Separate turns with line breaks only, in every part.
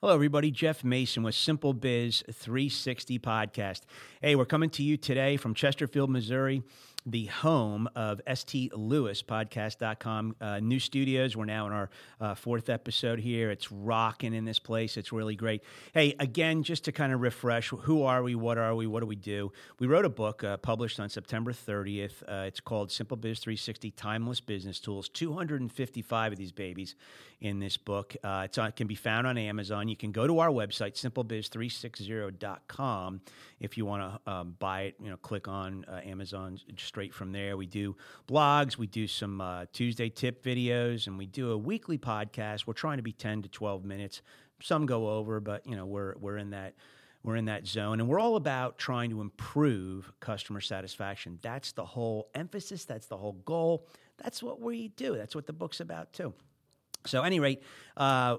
Hello, everybody. Jeff Mason with Simple Biz 360 Podcast. Hey, we're coming to you today from Chesterfield, Missouri, the home of stlouispodcast.com. Uh, new studios. We're now in our uh, fourth episode here. It's rocking in this place. It's really great. Hey, again, just to kind of refresh who are we? What are we? What do we do? We wrote a book uh, published on September 30th. Uh, it's called Simple Biz 360 Timeless Business Tools. 255 of these babies in this book. Uh, it can be found on Amazon. You can go to our website, simplebiz360.com, if you want to um, buy it. You know, click on uh, Amazon straight from there. We do blogs, we do some uh, Tuesday tip videos, and we do a weekly podcast. We're trying to be 10 to 12 minutes. Some go over, but you know, we're we're in that we're in that zone and we're all about trying to improve customer satisfaction that's the whole emphasis that's the whole goal that's what we do that's what the book's about too so, any rate, uh,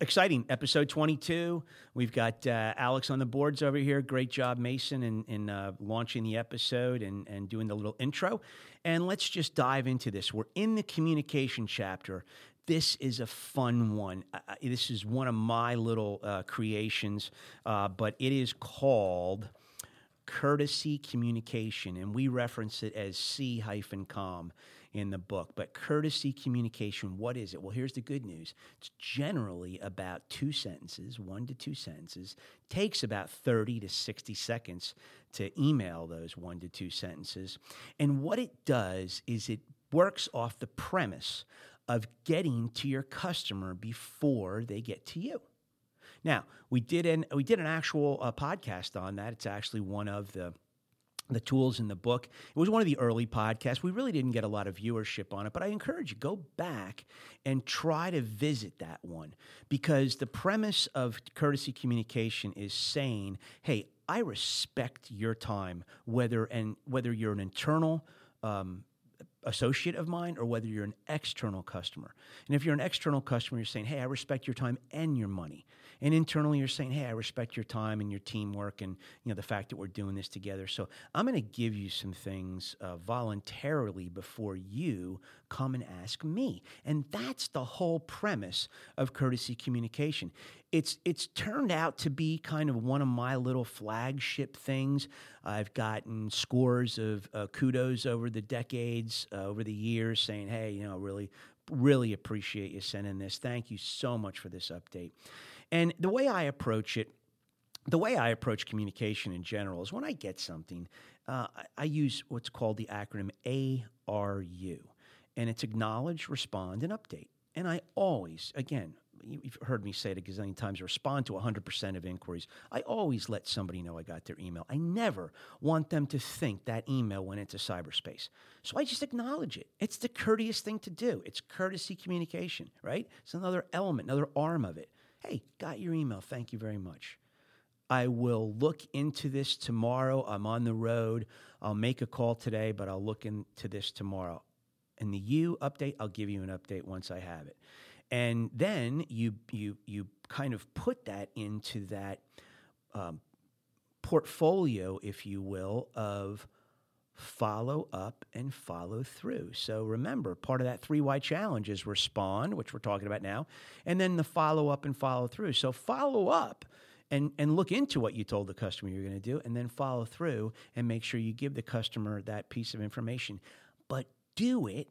exciting episode 22. We've got uh, Alex on the boards over here. Great job, Mason, in, in uh, launching the episode and, and doing the little intro. And let's just dive into this. We're in the communication chapter. This is a fun one. this is one of my little uh, creations, uh, but it is called courtesy communication, and we reference it as C hyphen com in the book. But courtesy communication, what is it? Well, here's the good news it's generally about two sentences, one to two sentences, takes about 30 to 60 seconds to email those one to two sentences. And what it does is it works off the premise of getting to your customer before they get to you. Now, we did an we did an actual uh, podcast on that. It's actually one of the the tools in the book. It was one of the early podcasts. We really didn't get a lot of viewership on it, but I encourage you go back and try to visit that one because the premise of courtesy communication is saying, "Hey, I respect your time, whether and whether you're an internal um, associate of mine or whether you're an external customer. And if you're an external customer, you're saying, "Hey, I respect your time and your money." And internally, you're saying, hey, I respect your time and your teamwork and you know the fact that we're doing this together. So I'm going to give you some things uh, voluntarily before you come and ask me. And that's the whole premise of courtesy communication. It's it's turned out to be kind of one of my little flagship things. I've gotten scores of uh, kudos over the decades, uh, over the years, saying, "Hey, you know, really, really appreciate you sending this. Thank you so much for this update." And the way I approach it, the way I approach communication in general is when I get something, uh, I, I use what's called the acronym ARU, and it's acknowledge, respond, and update. And I always, again, you've heard me say it a gazillion times, respond to 100% of inquiries. I always let somebody know I got their email. I never want them to think that email went into cyberspace. So I just acknowledge it. It's the courteous thing to do. It's courtesy communication, right? It's another element, another arm of it. Hey, got your email. Thank you very much. I will look into this tomorrow. I'm on the road. I'll make a call today, but I'll look into this tomorrow. And the you update, I'll give you an update once I have it. And then you you you kind of put that into that um, portfolio, if you will, of follow up and follow through. So remember, part of that three why challenge is respond, which we're talking about now, and then the follow up and follow through. So follow up and, and look into what you told the customer you're going to do, and then follow through and make sure you give the customer that piece of information. But do it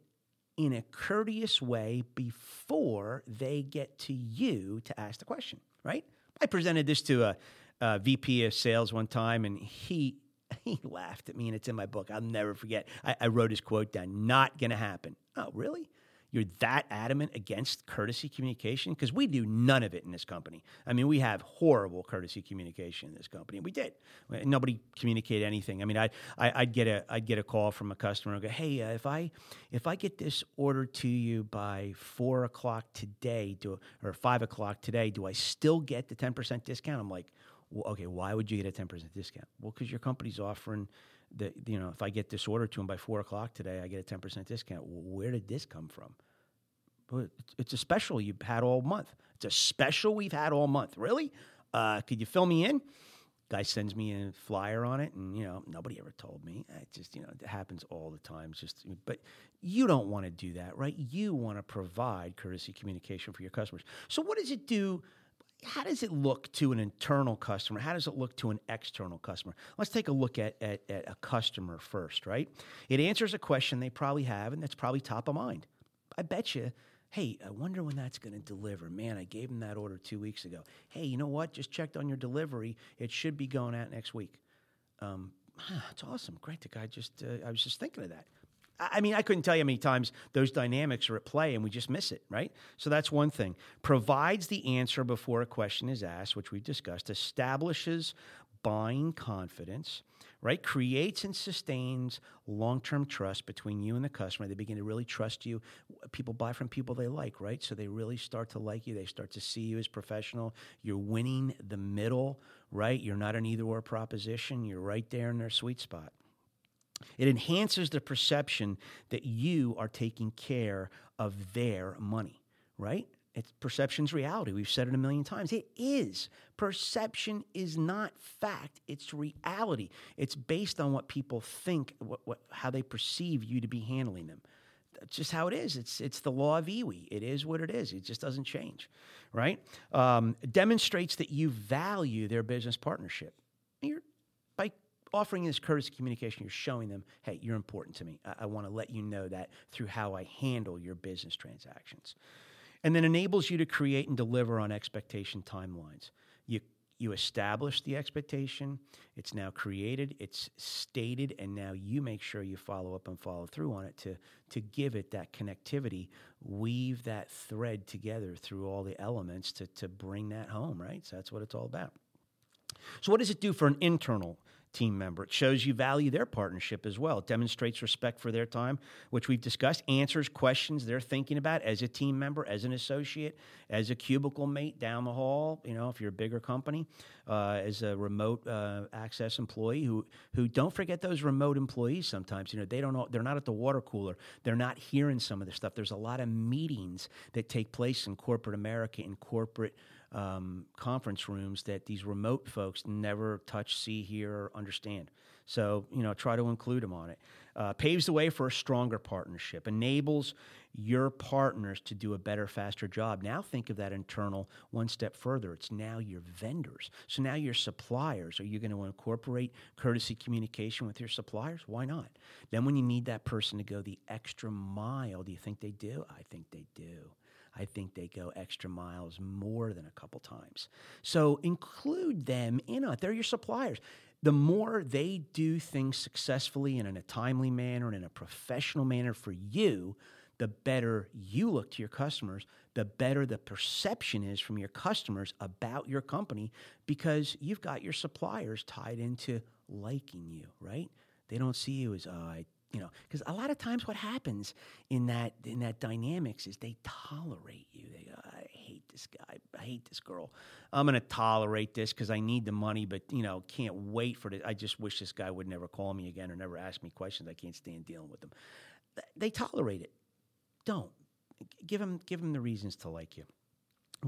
in a courteous way before they get to you to ask the question, right? I presented this to a, a VP of sales one time, and he he laughed at me, and it's in my book. I'll never forget. I, I wrote his quote down. Not going to happen. Oh, really? You're that adamant against courtesy communication? Because we do none of it in this company. I mean, we have horrible courtesy communication in this company. We did. Nobody communicated anything. I mean, I, I would get a I'd get a call from a customer and go, "Hey, uh, if I if I get this order to you by four o'clock today, do, or five o'clock today, do I still get the ten percent discount?" I'm like, well, okay, why would you get a 10% discount? Well, because your company's offering the, you know, if I get this order to them by four o'clock today, I get a 10% discount. Well, where did this come from? Well, it's a special you've had all month. It's a special we've had all month. Really? Uh, could you fill me in? Guy sends me a flyer on it, and you know nobody ever told me. It just you know it happens all the time. It's just, but you don't want to do that, right? You want to provide courtesy communication for your customers. So what does it do? How does it look to an internal customer? How does it look to an external customer? Let's take a look at, at, at, a customer first, right? It answers a question they probably have, and that's probably top of mind. I bet you, hey, I wonder when that's going to deliver. Man, I gave them that order two weeks ago. Hey, you know what? Just checked on your delivery. It should be going out next week. Um, awesome. Great. The guy just, uh, I was just thinking of that. I mean, I couldn't tell you how many times those dynamics are at play and we just miss it, right? So that's one thing. Provides the answer before a question is asked, which we've discussed, establishes buying confidence, right? Creates and sustains long term trust between you and the customer. They begin to really trust you. People buy from people they like, right? So they really start to like you. They start to see you as professional. You're winning the middle, right? You're not an either or proposition. You're right there in their sweet spot. It enhances the perception that you are taking care of their money, right? It's perception's reality. We've said it a million times. It is. Perception is not fact. It's reality. It's based on what people think, what, what, how they perceive you to be handling them. That's just how it is. It's it's the law of Iwi. It is what it is. It just doesn't change, right? Um, demonstrates that you value their business partnership. Offering this courtesy communication, you're showing them, hey, you're important to me. I, I want to let you know that through how I handle your business transactions. And then enables you to create and deliver on expectation timelines. You you establish the expectation, it's now created, it's stated, and now you make sure you follow up and follow through on it to, to give it that connectivity, weave that thread together through all the elements to, to bring that home, right? So that's what it's all about. So, what does it do for an internal team member. It shows you value their partnership as well. It demonstrates respect for their time, which we've discussed, answers questions they're thinking about as a team member, as an associate, as a cubicle mate down the hall, you know, if you're a bigger company, uh, as a remote uh, access employee who who don't forget those remote employees sometimes, you know, they don't know they're not at the water cooler. They're not hearing some of this stuff. There's a lot of meetings that take place in corporate America in corporate um, conference rooms that these remote folks never touch, see, hear, or understand. So, you know, try to include them on it. Uh, paves the way for a stronger partnership, enables your partners to do a better, faster job. Now, think of that internal one step further. It's now your vendors. So, now your suppliers. Are you going to incorporate courtesy communication with your suppliers? Why not? Then, when you need that person to go the extra mile, do you think they do? I think they do. I think they go extra miles more than a couple times. So include them in it. They're your suppliers. The more they do things successfully and in a timely manner and in a professional manner for you, the better you look to your customers, the better the perception is from your customers about your company because you've got your suppliers tied into liking you, right? They don't see you as, oh, I you know because a lot of times what happens in that in that dynamics is they tolerate you. They go i hate this guy. I hate this girl. I'm going to tolerate this because i need the money but you know can't wait for it i just wish this guy would never call me again or never ask me questions. I can't stand dealing with them they tolerate it. Don't. Give them give them the reasons to like you.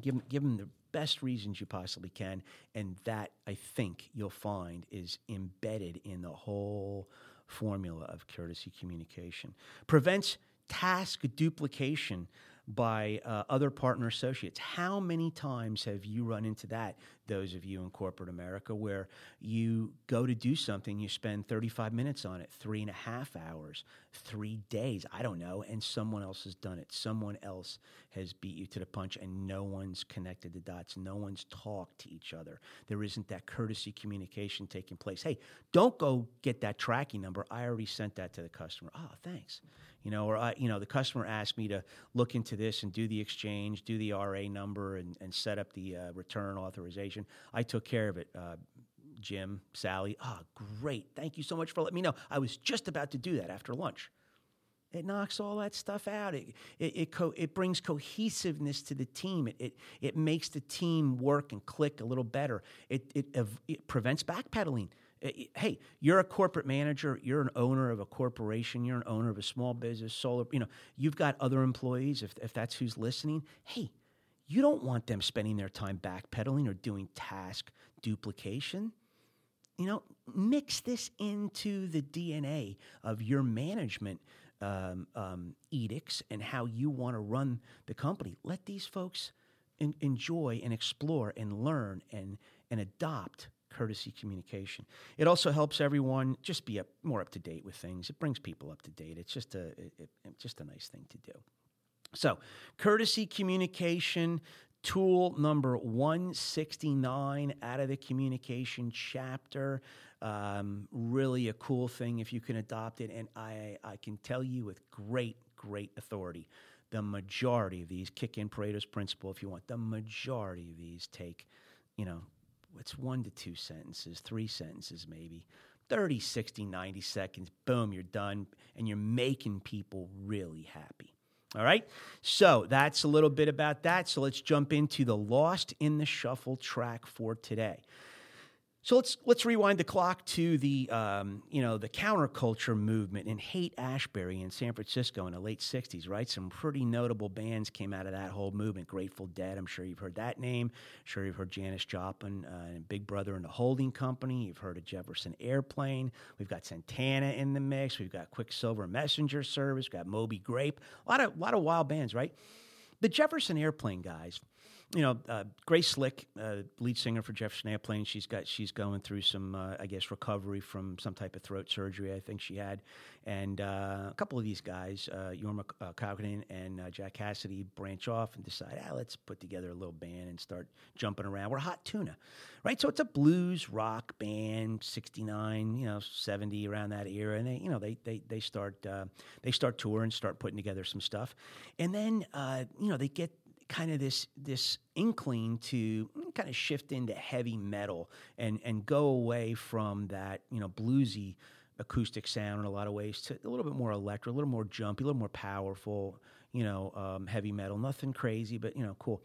Give them, give them the best reasons you possibly can and that i think you'll find is embedded in the whole formula of courtesy communication. Prevents task duplication by uh, other partner associates. How many times have you run into that, those of you in corporate America, where you go to do something, you spend 35 minutes on it, three and a half hours, three days, I don't know, and someone else has done it. Someone else has beat you to the punch, and no one's connected the dots. No one's talked to each other. There isn't that courtesy communication taking place. Hey, don't go get that tracking number. I already sent that to the customer. Oh, thanks you know, or you know, the customer asked me to look into this and do the exchange, do the RA number, and, and set up the uh, return authorization. I took care of it. Uh, Jim, Sally, ah, oh, great. Thank you so much for letting me know. I was just about to do that after lunch. It knocks all that stuff out. It, it, it, co- it brings cohesiveness to the team. It, it, it makes the team work and click a little better. It, it, it prevents backpedaling. Eh, hey, you're a corporate manager, you're an owner of a corporation, you're an owner of a small business, solar, you know, you've got other employees, if, if that's who's listening. Hey, you don't want them spending their time backpedaling or doing task duplication. You know, mix this into the DNA of your management um, um, edicts and how you want to run the company. Let these folks en- enjoy and explore and learn and and adopt courtesy communication. It also helps everyone just be up, more up to date with things. It brings people up to date. It's just a it, it, just a nice thing to do. So, courtesy communication tool number 169 out of the communication chapter. Um, really a cool thing if you can adopt it. And I, I can tell you with great, great authority the majority of these kick in Pareto's principle, if you want, the majority of these take, you know, it's one to two sentences, three sentences maybe. 30, 60, 90 seconds, boom, you're done, and you're making people really happy. All right. So that's a little bit about that. So let's jump into the Lost in the Shuffle track for today. So let's let's rewind the clock to the um, you know the counterculture movement in Haight Ashbury in San Francisco in the late '60s. Right, some pretty notable bands came out of that whole movement. Grateful Dead, I'm sure you've heard that name. I'm sure you've heard Janis Joplin uh, and Big Brother and the Holding Company. You've heard of Jefferson Airplane. We've got Santana in the mix. We've got Quicksilver Messenger Service. We've got Moby Grape. A lot of lot of wild bands, right? The Jefferson Airplane guys you know, uh, Grace Slick, uh, lead singer for Jefferson Airplane, she's got she's going through some, uh, I guess, recovery from some type of throat surgery. I think she had, and uh, a couple of these guys, uh, Jorma uh, and uh, Jack Casady, branch off and decide, ah, let's put together a little band and start jumping around. We're Hot Tuna, right? So it's a blues rock band, sixty nine, you know, seventy around that era, and they, you know, they they they start they start touring, start putting together some stuff, and then you know they get kind of this this inkling to kind of shift into heavy metal and and go away from that you know bluesy acoustic sound in a lot of ways to a little bit more electro, a little more jumpy, a little more powerful, you know, um, heavy metal. Nothing crazy, but you know, cool.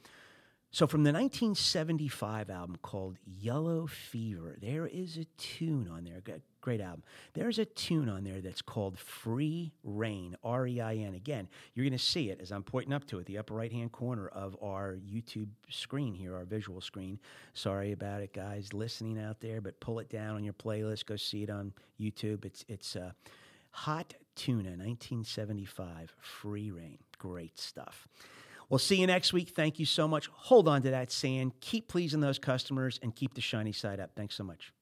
So from the 1975 album called Yellow Fever, there is a tune on there. Great album. There's a tune on there that's called Free Rein, R E I N. Again, you're going to see it as I'm pointing up to it, the upper right hand corner of our YouTube screen here, our visual screen. Sorry about it, guys, listening out there, but pull it down on your playlist. Go see it on YouTube. It's, it's uh, Hot Tuna, 1975, Free Rein. Great stuff. We'll see you next week. Thank you so much. Hold on to that sand. Keep pleasing those customers and keep the shiny side up. Thanks so much.